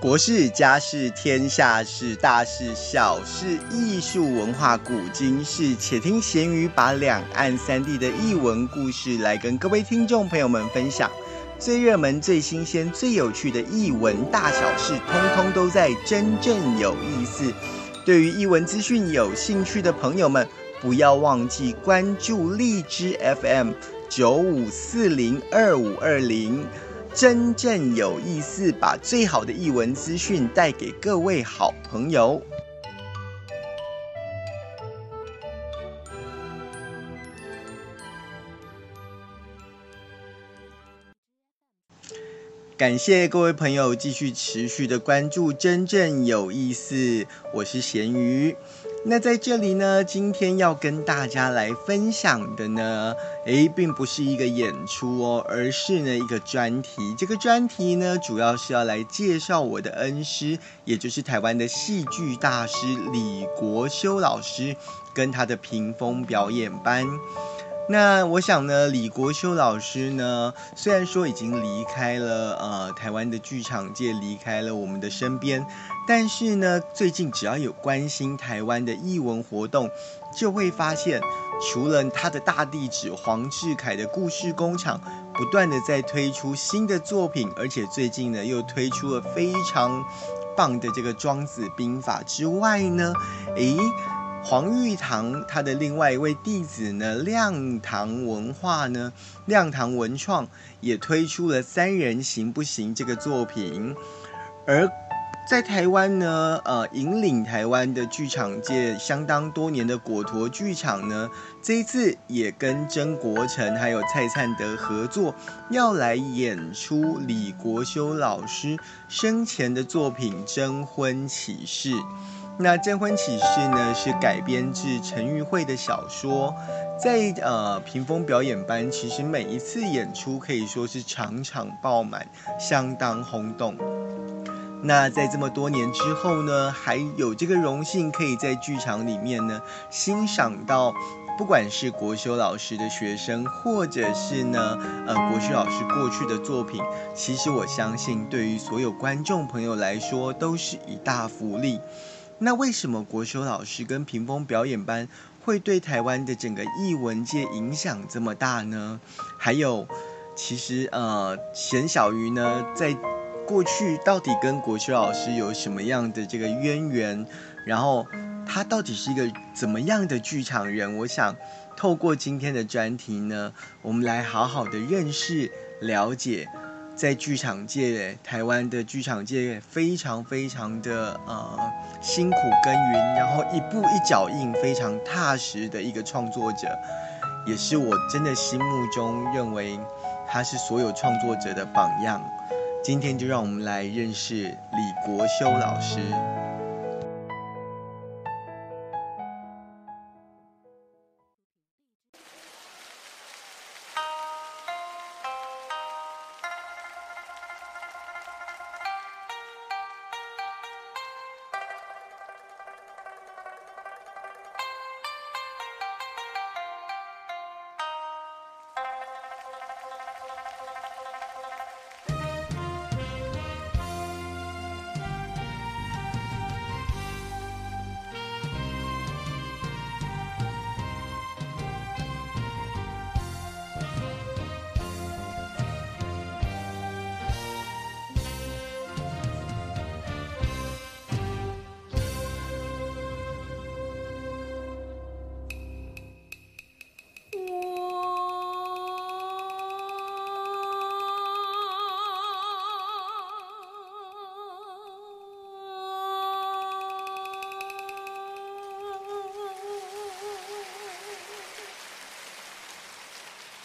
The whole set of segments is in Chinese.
国事、家事、天下事、大事、小事、艺术、文化、古今事，且听咸鱼把两岸三地的译文故事来跟各位听众朋友们分享。最热门、最新鲜、最有趣的译文大小事，通通都在真正有意思。对于译文资讯有兴趣的朋友们，不要忘记关注荔枝 FM 九五四零二五二零。真正有意思，把最好的译文资讯带给各位好朋友。感谢各位朋友继续持续的关注，真正有意思。我是咸鱼。那在这里呢，今天要跟大家来分享的呢，诶，并不是一个演出哦，而是呢一个专题。这个专题呢，主要是要来介绍我的恩师，也就是台湾的戏剧大师李国修老师，跟他的屏风表演班。那我想呢，李国修老师呢，虽然说已经离开了呃台湾的剧场界，离开了我们的身边，但是呢，最近只要有关心台湾的艺文活动，就会发现，除了他的大弟子黄志凯的故事工厂不断的在推出新的作品，而且最近呢又推出了非常棒的这个《庄子兵法》之外呢，诶。黄玉堂他的另外一位弟子呢，亮堂文化呢，亮堂文创也推出了《三人行不行》这个作品，而在台湾呢，呃，引领台湾的剧场界相当多年的果陀剧场呢，这一次也跟曾国成还有蔡灿德合作，要来演出李国修老师生前的作品《征婚启事》。那《征婚启事》呢，是改编自陈玉慧的小说，在呃屏风表演班，其实每一次演出可以说是场场爆满，相当轰动。那在这么多年之后呢，还有这个荣幸，可以在剧场里面呢欣赏到，不管是国修老师的学生，或者是呢呃国修老师过去的作品，其实我相信，对于所有观众朋友来说，都是一大福利。那为什么国修老师跟屏风表演班会对台湾的整个艺文界影响这么大呢？还有，其实呃，贤小鱼呢，在过去到底跟国修老师有什么样的这个渊源？然后他到底是一个怎么样的剧场人？我想透过今天的专题呢，我们来好好的认识、了解。在剧场界，台湾的剧场界非常非常的呃辛苦耕耘，然后一步一脚印，非常踏实的一个创作者，也是我真的心目中认为他是所有创作者的榜样。今天就让我们来认识李国修老师。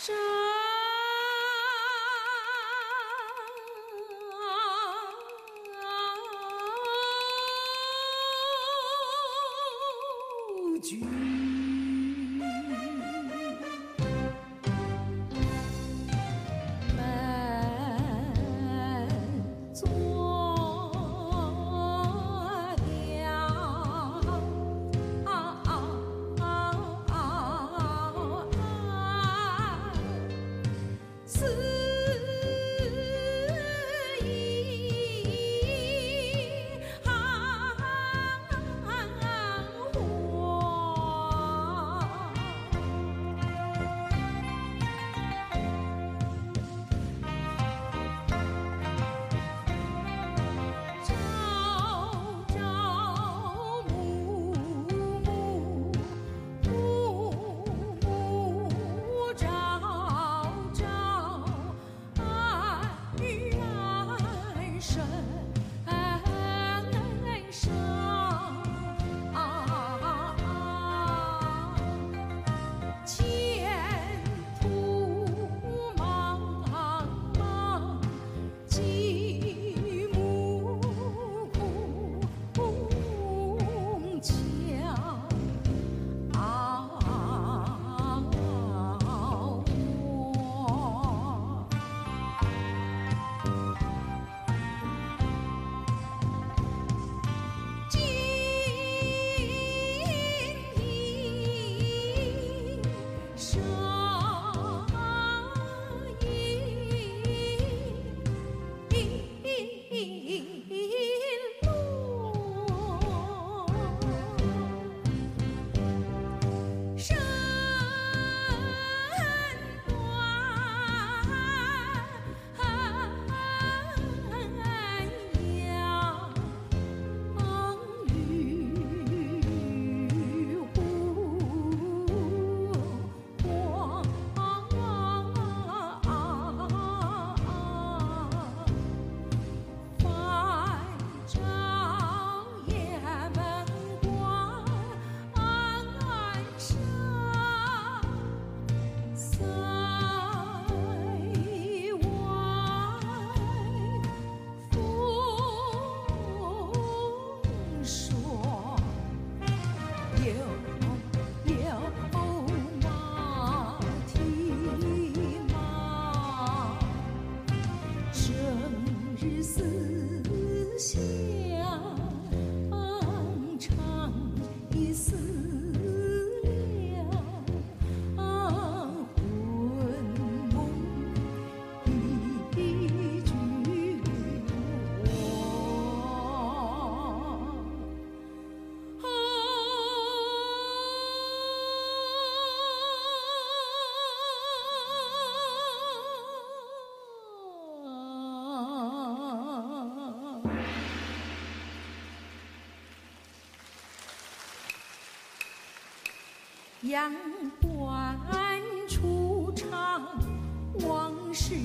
昭君阳关出场，往事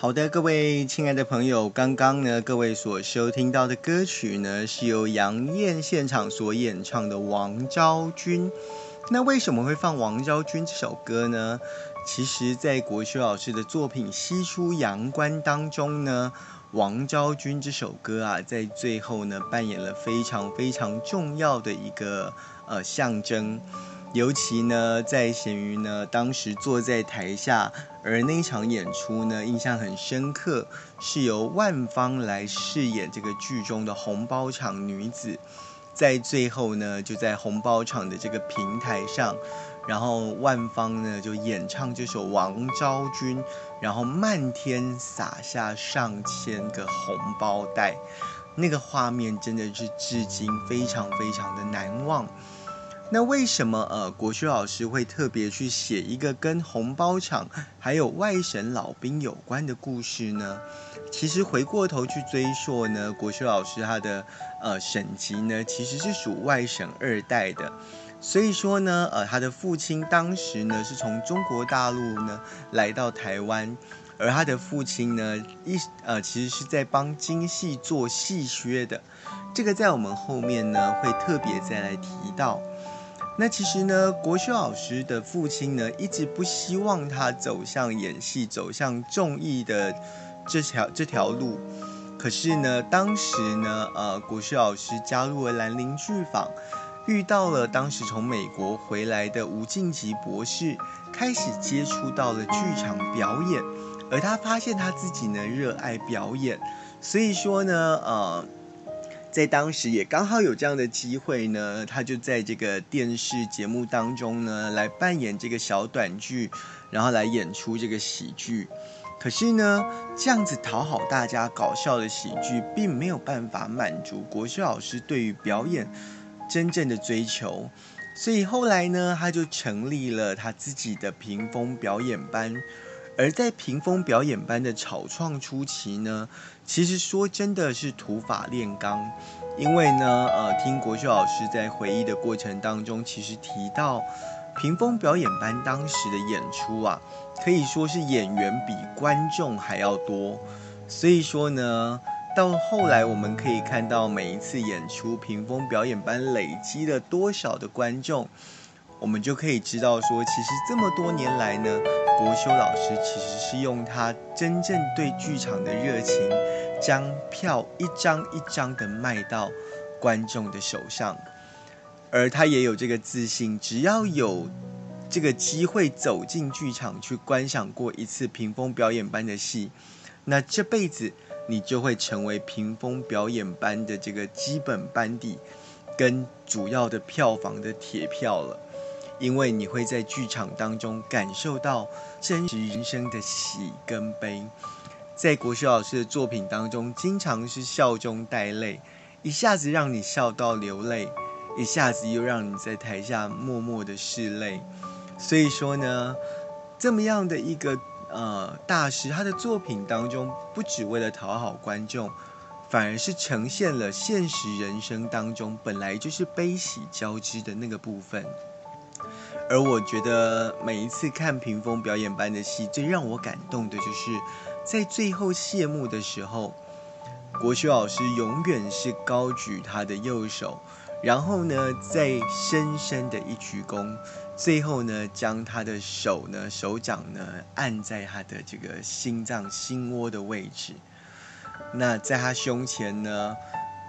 好的，各位亲爱的朋友，刚刚呢，各位所收听到的歌曲呢，是由杨燕现场所演唱的《王昭君》。那为什么会放《王昭君》这首歌呢？其实，在国修老师的作品《西出阳关》当中呢，《王昭君》这首歌啊，在最后呢，扮演了非常非常重要的一个呃象征。尤其呢，在咸鱼呢当时坐在台下，而那一场演出呢，印象很深刻，是由万芳来饰演这个剧中的红包场女子，在最后呢，就在红包场的这个平台上，然后万芳呢就演唱这首《王昭君》，然后漫天撒下上千个红包袋，那个画面真的是至今非常非常的难忘。那为什么呃国学老师会特别去写一个跟红包场还有外省老兵有关的故事呢？其实回过头去追溯呢，国学老师他的呃省籍呢其实是属外省二代的，所以说呢呃他的父亲当时呢是从中国大陆呢来到台湾，而他的父亲呢一呃其实是在帮京戏做戏靴的，这个在我们后面呢会特别再来提到。那其实呢，国修老师的父亲呢，一直不希望他走向演戏、走向综艺的这条这条路。可是呢，当时呢，呃，国修老师加入了兰陵剧坊，遇到了当时从美国回来的吴敬吉博士，开始接触到了剧场表演，而他发现他自己呢热爱表演，所以说呢，呃。在当时也刚好有这样的机会呢，他就在这个电视节目当中呢，来扮演这个小短剧，然后来演出这个喜剧。可是呢，这样子讨好大家、搞笑的喜剧，并没有办法满足国学老师对于表演真正的追求，所以后来呢，他就成立了他自己的屏风表演班。而在屏风表演班的草创初期呢，其实说真的是土法炼钢，因为呢，呃，听国秀老师在回忆的过程当中，其实提到屏风表演班当时的演出啊，可以说是演员比观众还要多，所以说呢，到后来我们可以看到每一次演出，屏风表演班累积了多少的观众。我们就可以知道说，其实这么多年来呢，国修老师其实是用他真正对剧场的热情，将票一张一张的卖到观众的手上，而他也有这个自信，只要有这个机会走进剧场去观赏过一次屏风表演班的戏，那这辈子你就会成为屏风表演班的这个基本班底跟主要的票房的铁票了。因为你会在剧场当中感受到真实人生的喜跟悲，在国学老师的作品当中，经常是笑中带泪，一下子让你笑到流泪，一下子又让你在台下默默的拭泪。所以说呢，这么样的一个呃大师，他的作品当中不只为了讨好观众，反而是呈现了现实人生当中本来就是悲喜交织的那个部分。而我觉得每一次看屏风表演班的戏，最让我感动的就是在最后谢幕的时候，国修老师永远是高举他的右手，然后呢再深深的一鞠躬，最后呢将他的手呢手掌呢按在他的这个心脏心窝的位置，那在他胸前呢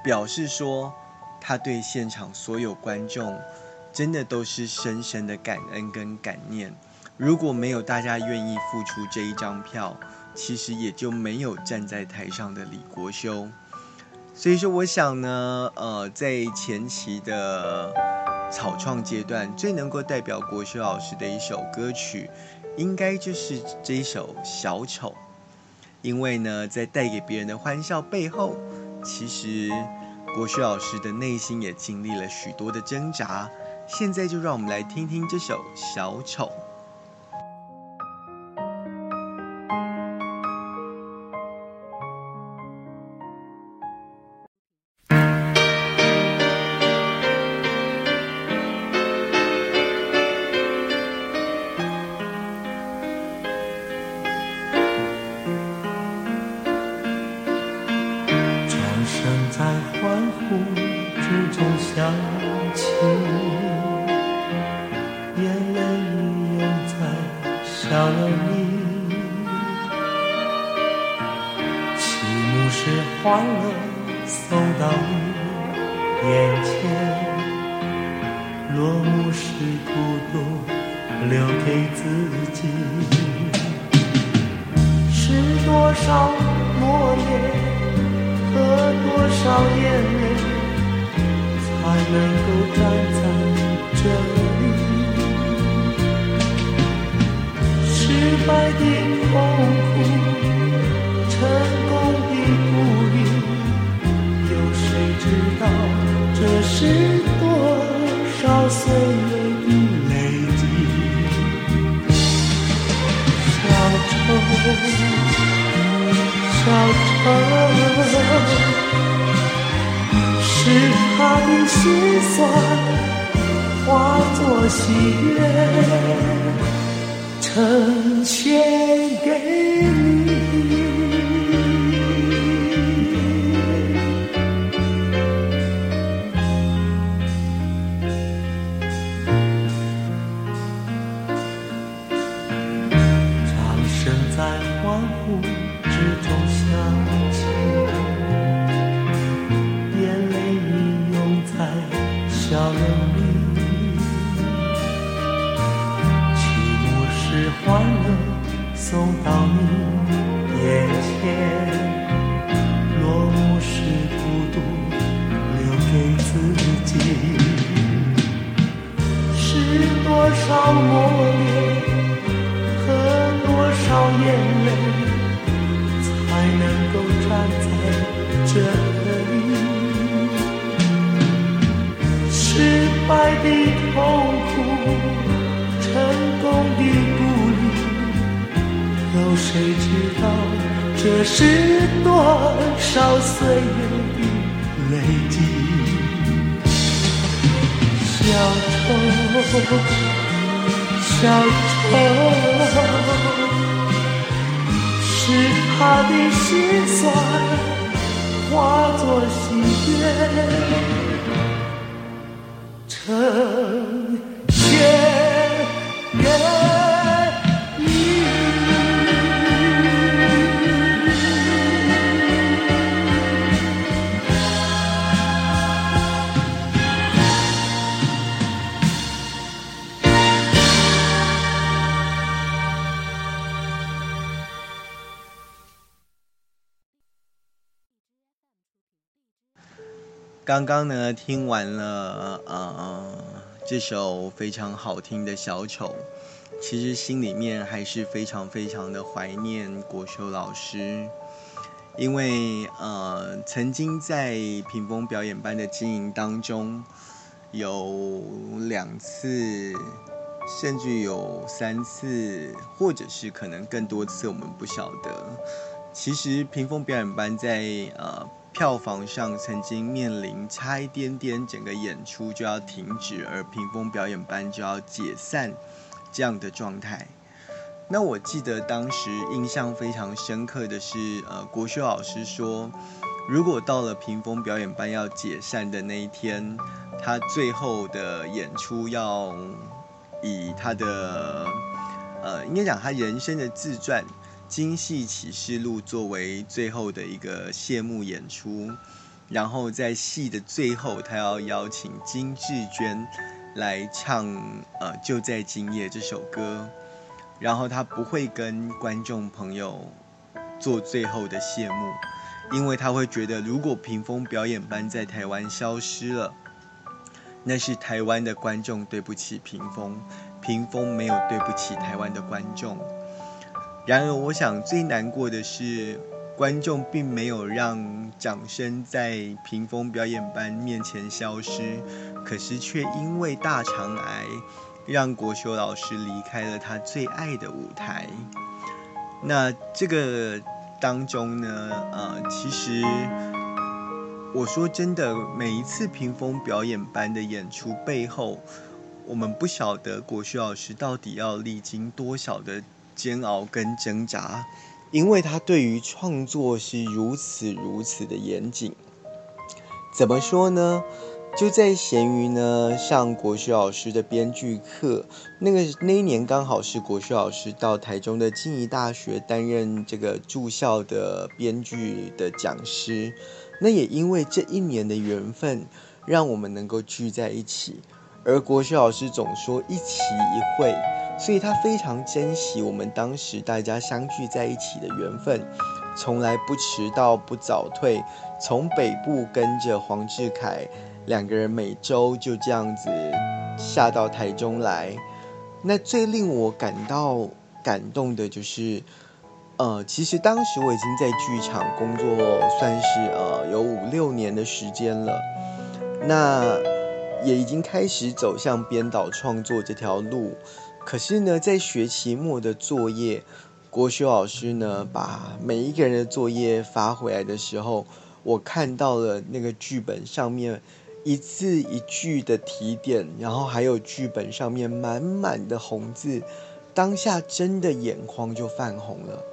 表示说他对现场所有观众。真的都是深深的感恩跟感念。如果没有大家愿意付出这一张票，其实也就没有站在台上的李国修。所以说，我想呢，呃，在前期的草创阶段，最能够代表国修老师的一首歌曲，应该就是这一首《小丑》。因为呢，在带给别人的欢笑背后，其实国修老师的内心也经历了许多的挣扎。现在就让我们来听听这首《小丑》。欢乐送到。欢乐送到你眼前落幕时孤独留给自己是多少磨练和多少眼泪才能够站在这里失败的痛苦成功的不有谁知道这是多少岁月的累积？小愁，小愁，是他的心酸化作喜悦，成。刚刚呢听完了呃这首非常好听的小丑，其实心里面还是非常非常的怀念国修老师，因为呃曾经在屏风表演班的经营当中，有两次，甚至有三次，或者是可能更多次，我们不晓得。其实屏风表演班在呃票房上曾经面临差一点点整个演出就要停止，而屏风表演班就要解散这样的状态。那我记得当时印象非常深刻的是，呃，国学老师说，如果到了屏风表演班要解散的那一天，他最后的演出要以他的呃，应该讲他人生的自传。《京戏启示录》作为最后的一个谢幕演出，然后在戏的最后，他要邀请金志娟来唱《呃就在今夜》这首歌，然后他不会跟观众朋友做最后的谢幕，因为他会觉得，如果屏风表演班在台湾消失了，那是台湾的观众对不起屏风，屏风没有对不起台湾的观众。然而，我想最难过的是，观众并没有让掌声在屏风表演班面前消失，可是却因为大肠癌，让国修老师离开了他最爱的舞台。那这个当中呢，呃，其实我说真的，每一次屏风表演班的演出背后，我们不晓得国修老师到底要历经多少的。煎熬跟挣扎，因为他对于创作是如此如此的严谨。怎么说呢？就在咸鱼呢上国学老师的编剧课，那个那一年刚好是国学老师到台中的静宜大学担任这个驻校的编剧的讲师。那也因为这一年的缘分，让我们能够聚在一起。而国学老师总说一期一会。所以他非常珍惜我们当时大家相聚在一起的缘分，从来不迟到不早退，从北部跟着黄志凯两个人每周就这样子下到台中来。那最令我感到感动的就是，呃，其实当时我已经在剧场工作，算是呃有五六年的时间了，那也已经开始走向编导创作这条路。可是呢，在学期末的作业，国学老师呢把每一个人的作业发回来的时候，我看到了那个剧本上面一字一句的提点，然后还有剧本上面满满的红字，当下真的眼眶就泛红了。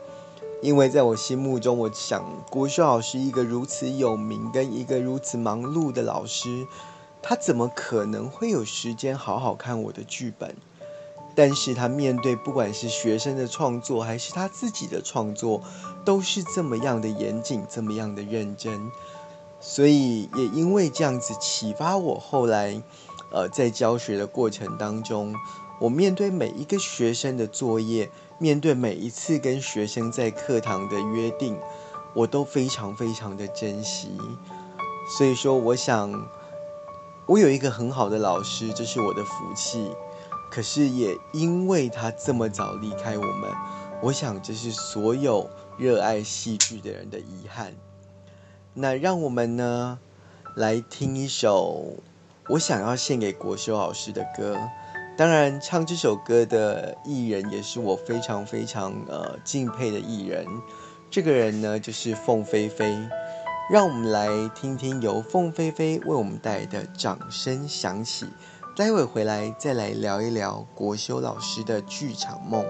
因为在我心目中，我想国学老师一个如此有名跟一个如此忙碌的老师，他怎么可能会有时间好好看我的剧本？但是他面对不管是学生的创作，还是他自己的创作，都是这么样的严谨，这么样的认真。所以也因为这样子启发我，后来，呃，在教学的过程当中，我面对每一个学生的作业，面对每一次跟学生在课堂的约定，我都非常非常的珍惜。所以说，我想，我有一个很好的老师，这是我的福气。可是也因为他这么早离开我们，我想这是所有热爱戏剧的人的遗憾。那让我们呢来听一首我想要献给国修老师的歌。当然，唱这首歌的艺人也是我非常非常呃敬佩的艺人。这个人呢就是凤飞飞。让我们来听听由凤飞飞为我们带来的《掌声响起》。待会回来再来聊一聊国修老师的剧场梦。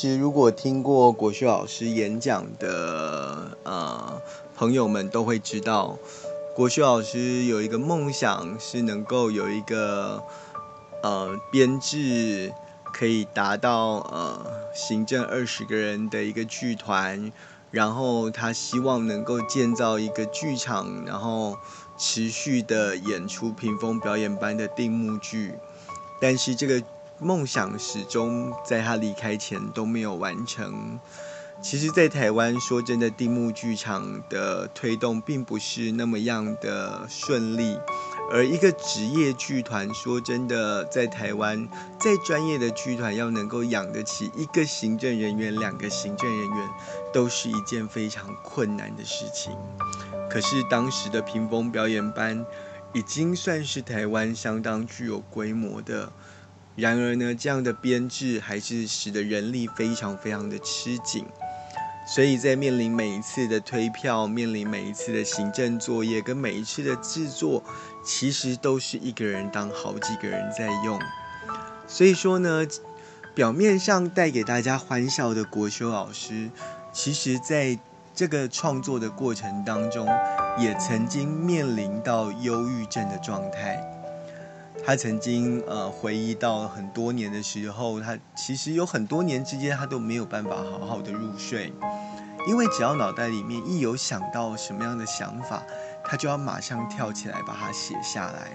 其实，如果听过国学老师演讲的呃朋友们都会知道，国学老师有一个梦想是能够有一个呃编制可以达到呃行政二十个人的一个剧团，然后他希望能够建造一个剧场，然后持续的演出屏风表演班的定目剧，但是这个。梦想始终在他离开前都没有完成。其实，在台湾，说真的，定目剧场的推动并不是那么样的顺利。而一个职业剧团，说真的，在台湾，再专业的剧团要能够养得起一个行政人员、两个行政人员，都是一件非常困难的事情。可是当时的屏风表演班，已经算是台湾相当具有规模的。然而呢，这样的编制还是使得人力非常非常的吃紧。所以在面临每一次的推票、面临每一次的行政作业跟每一次的制作，其实都是一个人当好几个人在用。所以说呢，表面上带给大家欢笑的国修老师，其实在这个创作的过程当中，也曾经面临到忧郁症的状态。他曾经呃回忆到很多年的时候，他其实有很多年之间，他都没有办法好好的入睡。因为只要脑袋里面一有想到什么样的想法，他就要马上跳起来把它写下来。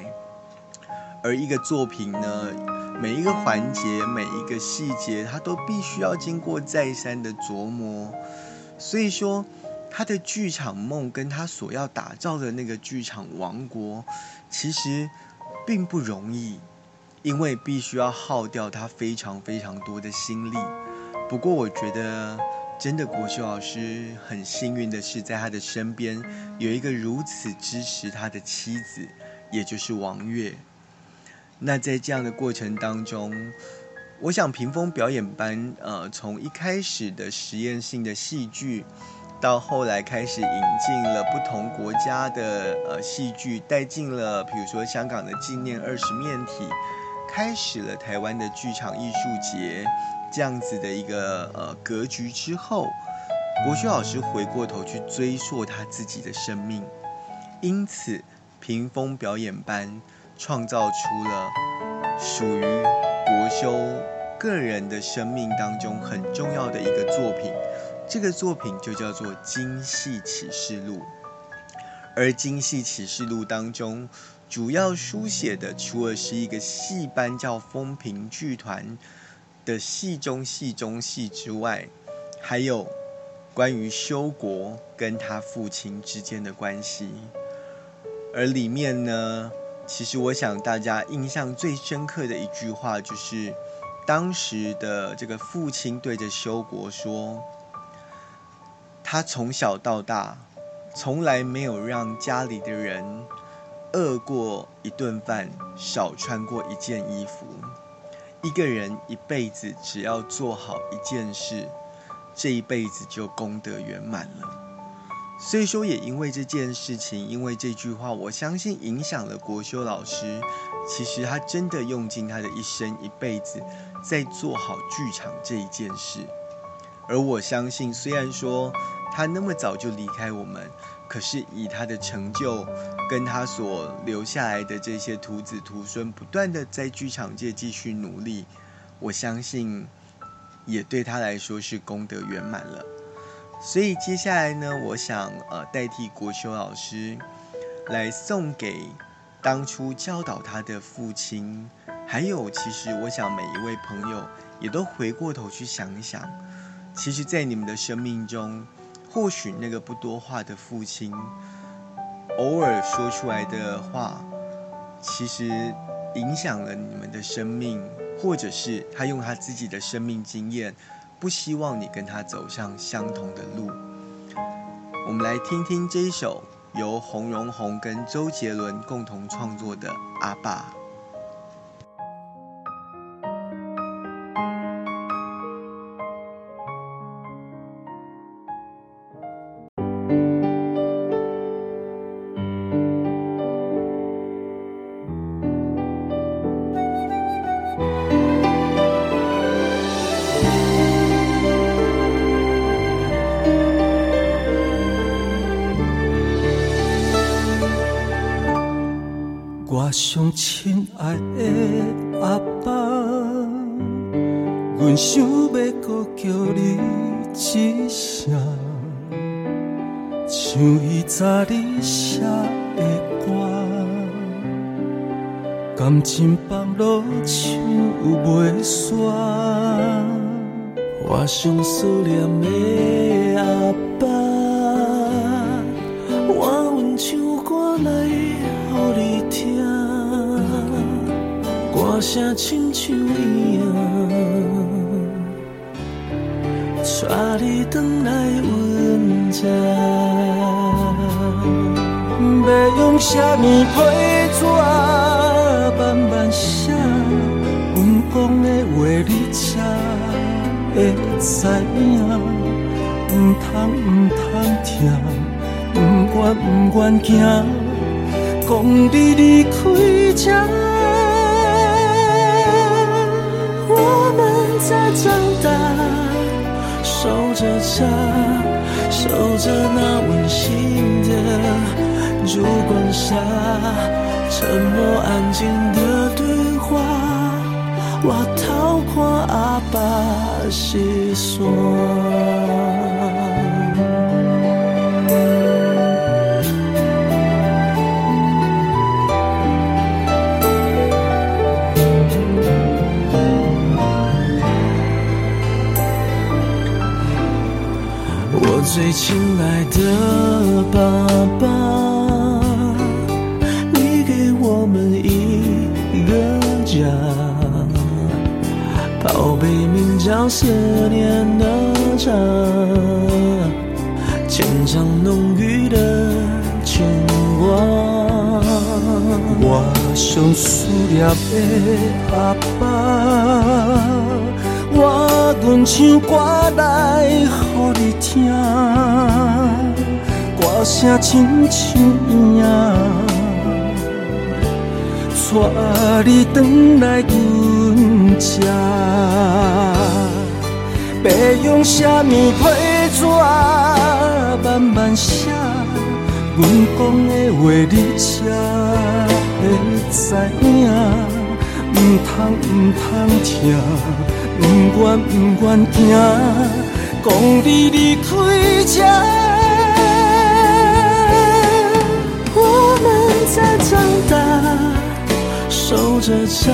而一个作品呢，每一个环节、每一个细节，他都必须要经过再三的琢磨。所以说，他的剧场梦跟他所要打造的那个剧场王国，其实并不容易，因为必须要耗掉他非常非常多的心力。不过，我觉得。真的，国修老师很幸运的是，在他的身边有一个如此支持他的妻子，也就是王月。那在这样的过程当中，我想屏风表演班，呃，从一开始的实验性的戏剧，到后来开始引进了不同国家的呃戏剧，带进了比如说香港的纪念二十面体，开始了台湾的剧场艺术节。这样子的一个呃格局之后，国学老师回过头去追溯他自己的生命，因此屏风表演班创造出了属于国修个人的生命当中很重要的一个作品，这个作品就叫做《京戏启示录》，而《京戏启示录》当中主要书写的，除了是一个戏班叫风平剧团。的戏中戏中戏之外，还有关于修国跟他父亲之间的关系。而里面呢，其实我想大家印象最深刻的一句话，就是当时的这个父亲对着修国说：“他从小到大，从来没有让家里的人饿过一顿饭，少穿过一件衣服。”一个人一辈子只要做好一件事，这一辈子就功德圆满了。所以说，也因为这件事情，因为这句话，我相信影响了国修老师。其实他真的用尽他的一生一辈子，在做好剧场这一件事。而我相信，虽然说他那么早就离开我们。可是以他的成就，跟他所留下来的这些徒子徒孙，不断的在剧场界继续努力，我相信也对他来说是功德圆满了。所以接下来呢，我想呃代替国修老师来送给当初教导他的父亲，还有其实我想每一位朋友也都回过头去想一想，其实，在你们的生命中。或许那个不多话的父亲，偶尔说出来的话，其实影响了你们的生命，或者是他用他自己的生命经验，不希望你跟他走上相同的路。我们来听听这一首由洪荣宏跟周杰伦共同创作的《阿爸》。想要搁叫你一声，像伊早你写的歌。感情放落唱袂煞。我最思念的阿爸，我阮唱歌来予你听，歌声亲像伊啊，带你回来阮这。要用什么批纸慢慢写？阮讲的话你才会知影。毋通毋通听，毋愿毋愿行，讲你离开这。我们在长大，守着家，守着那温馨的。烛光下，沉默安静的对话，我逃过阿爸细说。最亲爱的爸爸。你给我们一个家，宝贝名叫思念的家，牵肠浓郁的牵挂。我最思念的阿爸，我唱歌来予你听，歌声亲像影。带你回来阮家，要用什么批纸慢慢写？阮讲的话你才会知影，毋通毋通听，不愿不愿听，讲你离开这，我们在长大。守着家，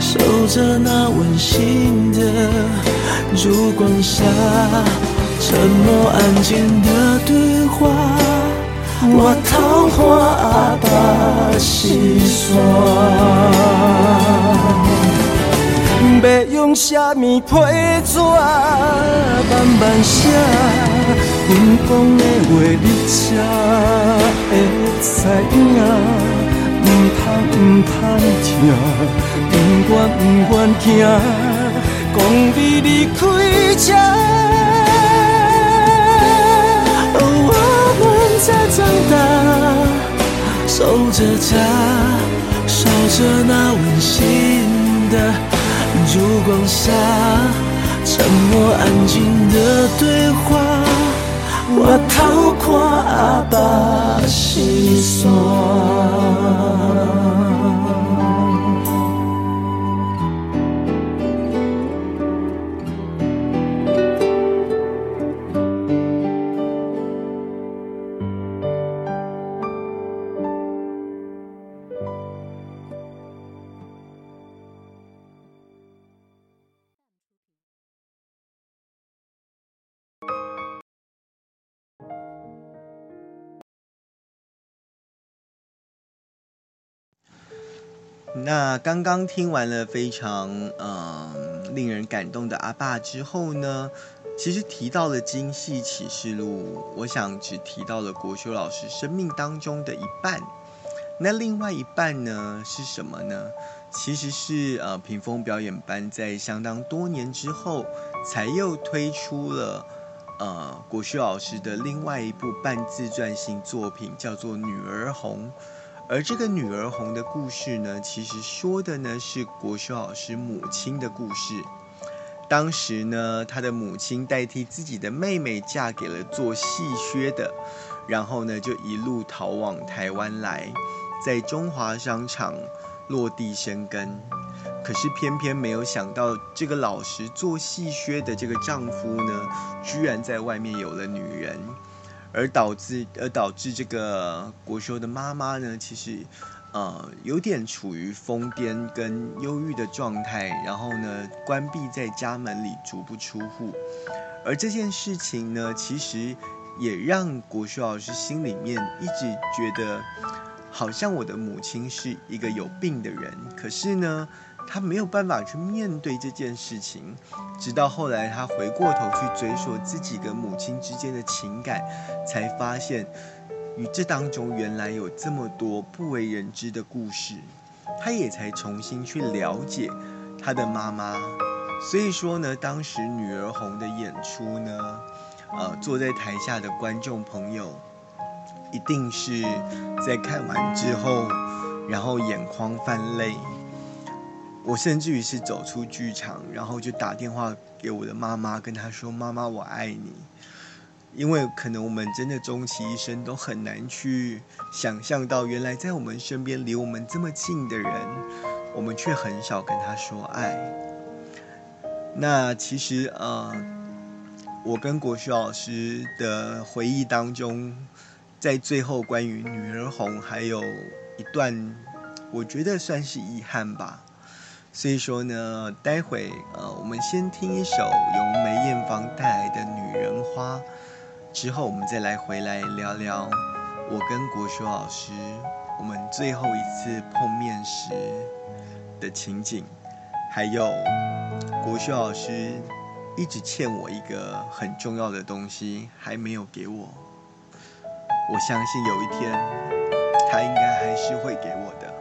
守着那温馨的烛光下，沉默安静的对话，我桃花阿爸心酸。要用什么批纸慢慢写？阮讲的话你才会知影。唔通唔通听，唔愿唔愿听，讲你离开这。我们在长大，守着家，守着那温馨的烛光下，沉默安静的对话。我逃过阿爸心酸。那刚刚听完了非常嗯令人感动的阿爸之后呢，其实提到了《京戏启示录》，我想只提到了国修老师生命当中的一半。那另外一半呢是什么呢？其实是呃屏风表演班在相当多年之后，才又推出了呃国修老师的另外一部半自传性作品，叫做《女儿红》。而这个女儿红的故事呢，其实说的呢是国修老师母亲的故事。当时呢，他的母亲代替自己的妹妹嫁给了做戏靴的，然后呢就一路逃往台湾来，在中华商场落地生根。可是偏偏没有想到，这个老实做戏靴的这个丈夫呢，居然在外面有了女人。而导致而导致这个国修的妈妈呢，其实，呃有点处于疯癫跟忧郁的状态，然后呢关闭在家门里，足不出户。而这件事情呢，其实也让国修老师心里面一直觉得，好像我的母亲是一个有病的人。可是呢，他没有办法去面对这件事情。直到后来，他回过头去追溯自己跟母亲之间的情感，才发现，与这当中原来有这么多不为人知的故事。他也才重新去了解他的妈妈。所以说呢，当时女儿红的演出呢，呃，坐在台下的观众朋友，一定是在看完之后，然后眼眶泛泪。我甚至于是走出剧场，然后就打电话给我的妈妈，跟她说：“妈妈，我爱你。”因为可能我们真的终其一生都很难去想象到，原来在我们身边离我们这么近的人，我们却很少跟他说爱。那其实呃，我跟国学老师的回忆当中，在最后关于女儿红还有一段，我觉得算是遗憾吧。所以说呢，待会呃，我们先听一首由梅艳芳带来的《女人花》，之后我们再来回来聊聊我跟国学老师我们最后一次碰面时的情景。还有国学老师一直欠我一个很重要的东西，还没有给我。我相信有一天，他应该还是会给我的。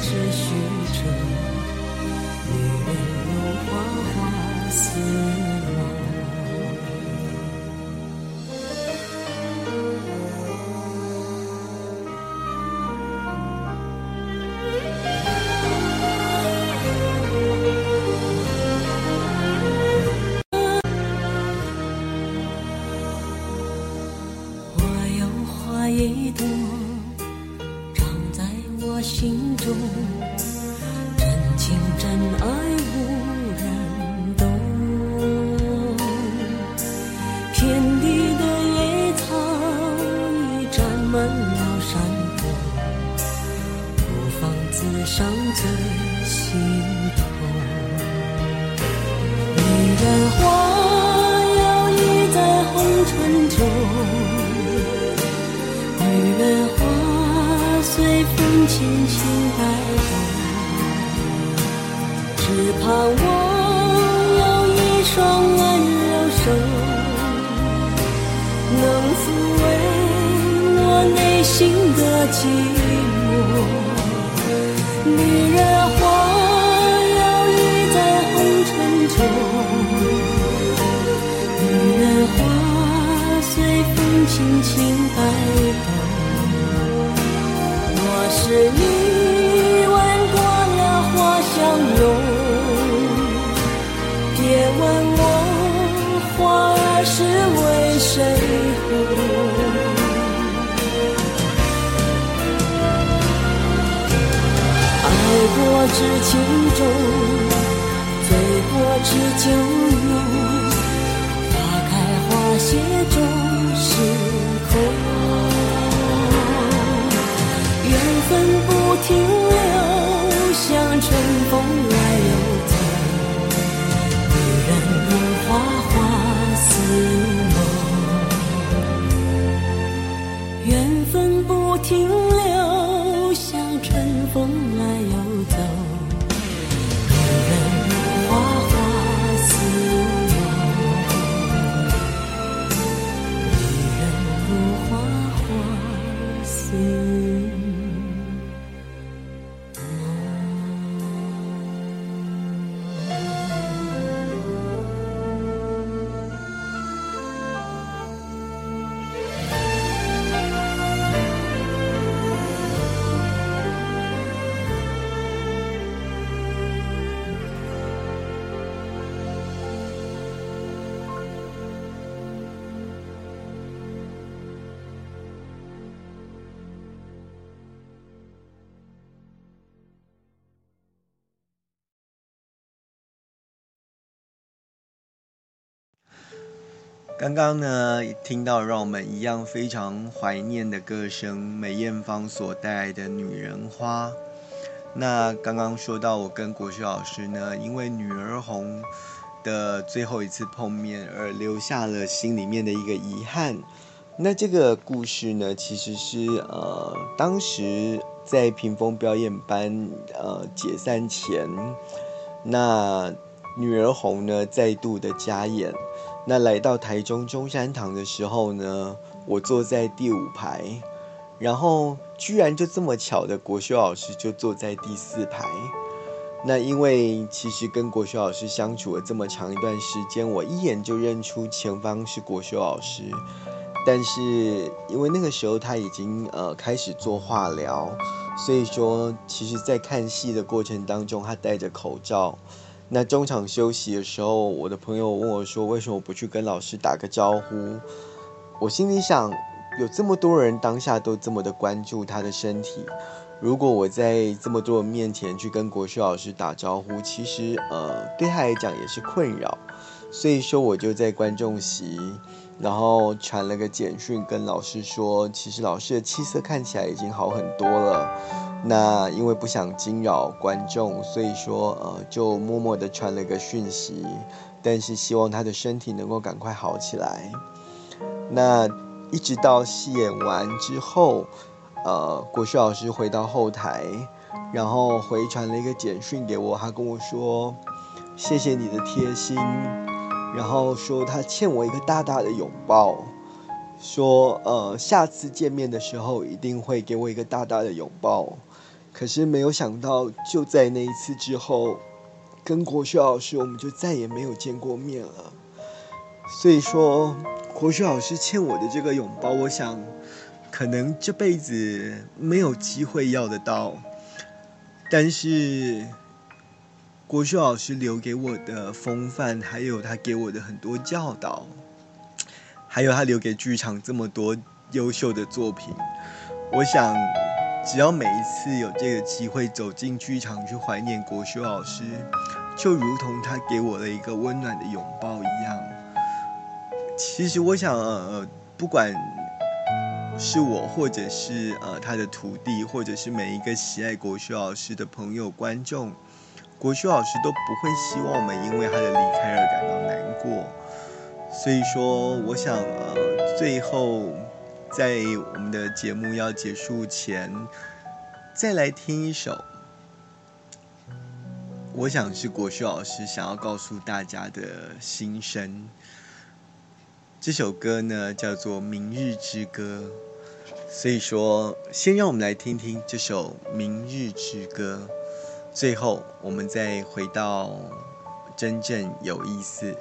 只需心情摆动。若是你闻过了花香浓，别问我花儿是为谁红。爱过知情重，醉过知酒浓。花开花谢终分不停留，像春风来又走。女人如花，花似梦。缘分不停留，像春风来刚刚呢，听到让我们一样非常怀念的歌声，梅艳芳所带来的《女人花》。那刚刚说到我跟国学老师呢，因为《女儿红》的最后一次碰面而留下了心里面的一个遗憾。那这个故事呢，其实是呃，当时在屏风表演班呃解散前，那女儿红呢再度的加演。那来到台中中山堂的时候呢，我坐在第五排，然后居然就这么巧的，国修老师就坐在第四排。那因为其实跟国修老师相处了这么长一段时间，我一眼就认出前方是国修老师。但是因为那个时候他已经呃开始做化疗，所以说其实在看戏的过程当中，他戴着口罩。那中场休息的时候，我的朋友问我说：“为什么不去跟老师打个招呼？”我心里想，有这么多人当下都这么的关注他的身体，如果我在这么多人面前去跟国学老师打招呼，其实呃对他来讲也是困扰。所以说，我就在观众席，然后传了个简讯跟老师说，其实老师的气色看起来已经好很多了。那因为不想惊扰观众，所以说呃就默默的传了个讯息，但是希望他的身体能够赶快好起来。那一直到戏演完之后，呃，国学老师回到后台，然后回传了一个简讯给我，他跟我说谢谢你的贴心，然后说他欠我一个大大的拥抱。说呃，下次见面的时候一定会给我一个大大的拥抱。可是没有想到，就在那一次之后，跟国学老师我们就再也没有见过面了。所以说，国学老师欠我的这个拥抱，我想可能这辈子没有机会要得到。但是，国学老师留给我的风范，还有他给我的很多教导。还有他留给剧场这么多优秀的作品，我想，只要每一次有这个机会走进剧场去怀念国修老师，就如同他给我的一个温暖的拥抱一样。其实我想，呃，不管是我，或者是呃他的徒弟，或者是每一个喜爱国修老师的朋友、观众，国修老师都不会希望我们因为他的离开而感到难过。所以说，我想，呃，最后在我们的节目要结束前，再来听一首，我想是国旭老师想要告诉大家的心声。这首歌呢，叫做《明日之歌》。所以说，先让我们来听听这首《明日之歌》，最后我们再回到真正有意思。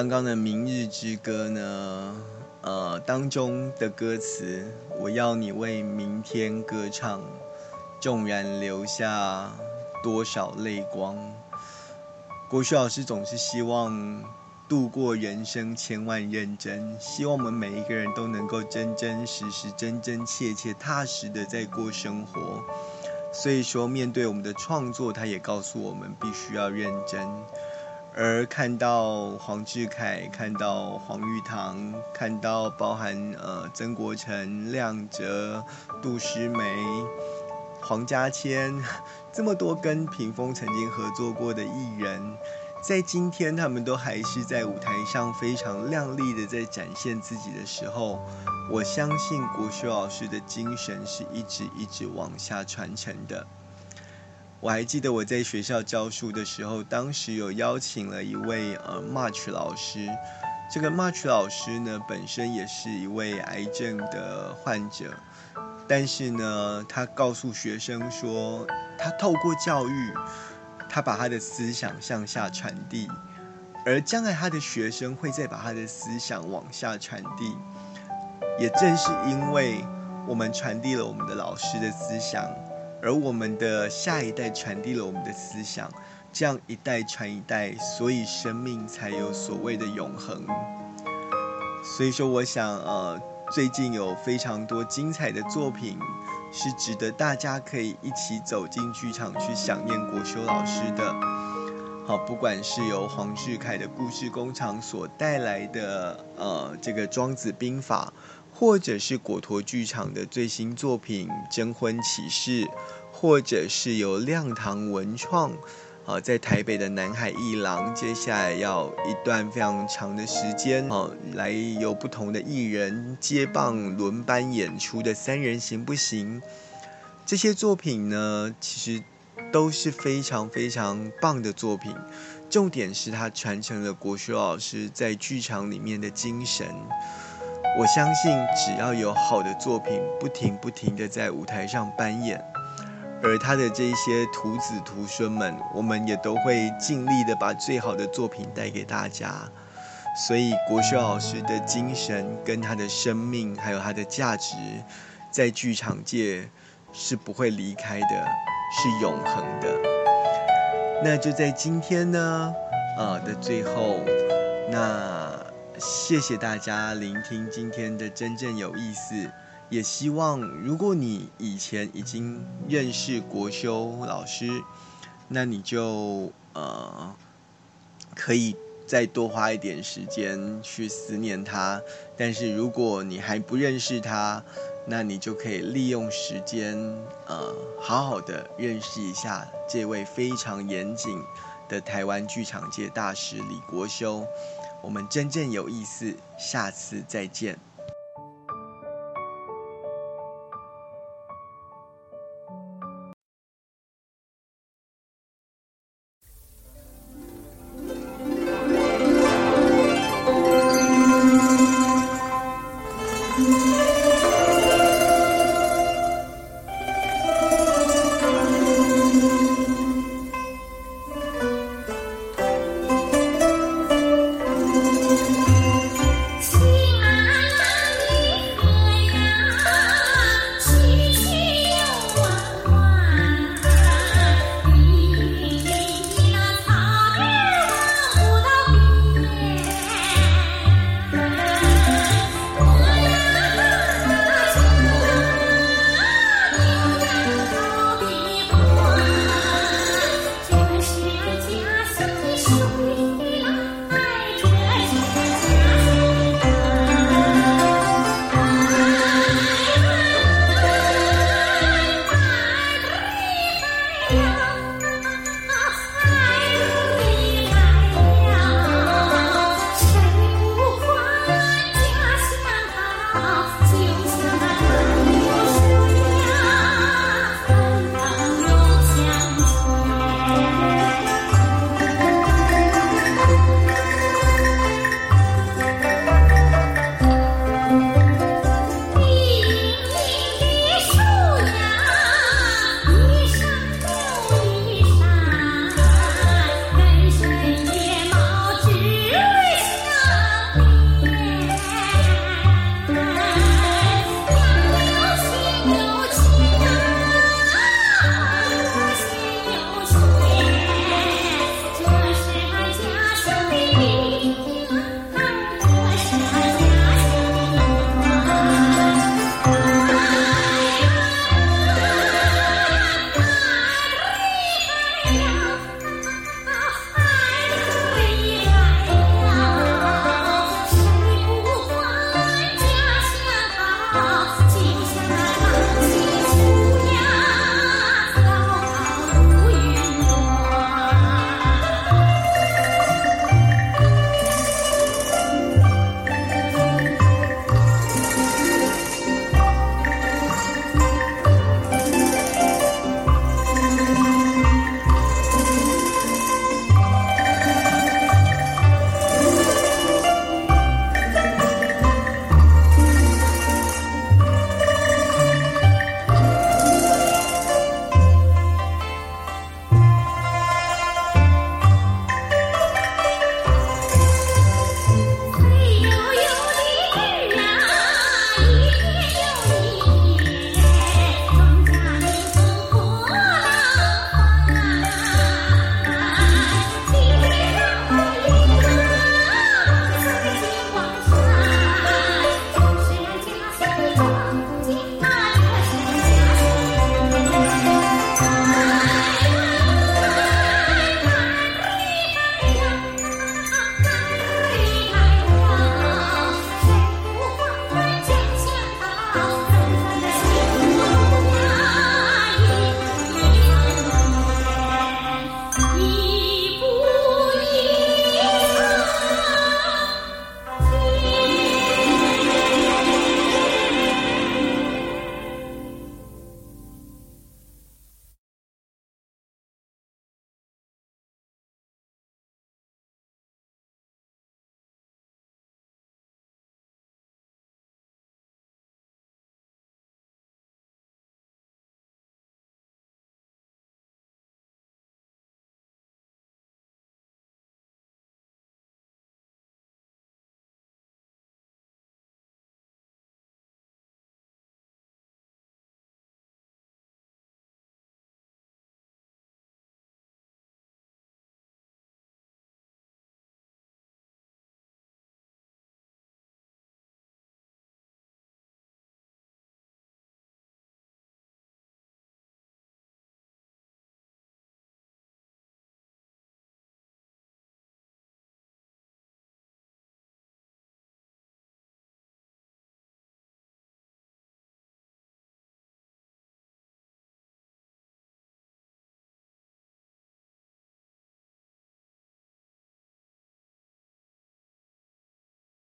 刚刚的《明日之歌》呢，呃，当中的歌词“我要你为明天歌唱，纵然留下多少泪光”，国学老师总是希望度过人生千万认真，希望我们每一个人都能够真真实实、真真切切、踏实的在过生活。所以说，面对我们的创作，他也告诉我们必须要认真。而看到黄志凯，看到黄玉堂，看到包含呃曾国成、亮哲、杜诗梅、黄家千 这么多跟屏风曾经合作过的艺人，在今天他们都还是在舞台上非常亮丽的在展现自己的时候，我相信国修老师的精神是一直一直往下传承的。我还记得我在学校教书的时候，当时有邀请了一位呃 March 老师。这个 March 老师呢，本身也是一位癌症的患者，但是呢，他告诉学生说，他透过教育，他把他的思想向下传递，而将来他的学生会再把他的思想往下传递。也正是因为我们传递了我们的老师的思想。而我们的下一代传递了我们的思想，这样一代传一代，所以生命才有所谓的永恒。所以说，我想，呃，最近有非常多精彩的作品，是值得大家可以一起走进剧场去想念国修老师的。好，不管是由黄世凯的故事工厂所带来的呃这个《庄子兵法》，或者是果陀剧场的最新作品《征婚启事》，或者是由亮堂文创。啊，在台北的南海艺廊，接下来要一段非常长的时间，哦，来由不同的艺人接棒轮班演出的三人行不行？这些作品呢，其实都是非常非常棒的作品。重点是它传承了国学老师在剧场里面的精神。我相信，只要有好的作品，不停不停的在舞台上扮演。而他的这些徒子徒孙们，我们也都会尽力的把最好的作品带给大家。所以国修老师的精神跟他的生命，还有他的价值，在剧场界是不会离开的，是永恒的。那就在今天呢，呃的最后，那谢谢大家聆听今天的真正有意思。也希望，如果你以前已经认识国修老师，那你就呃可以再多花一点时间去思念他。但是如果你还不认识他，那你就可以利用时间呃好好的认识一下这位非常严谨的台湾剧场界大师李国修。我们真正有意思，下次再见。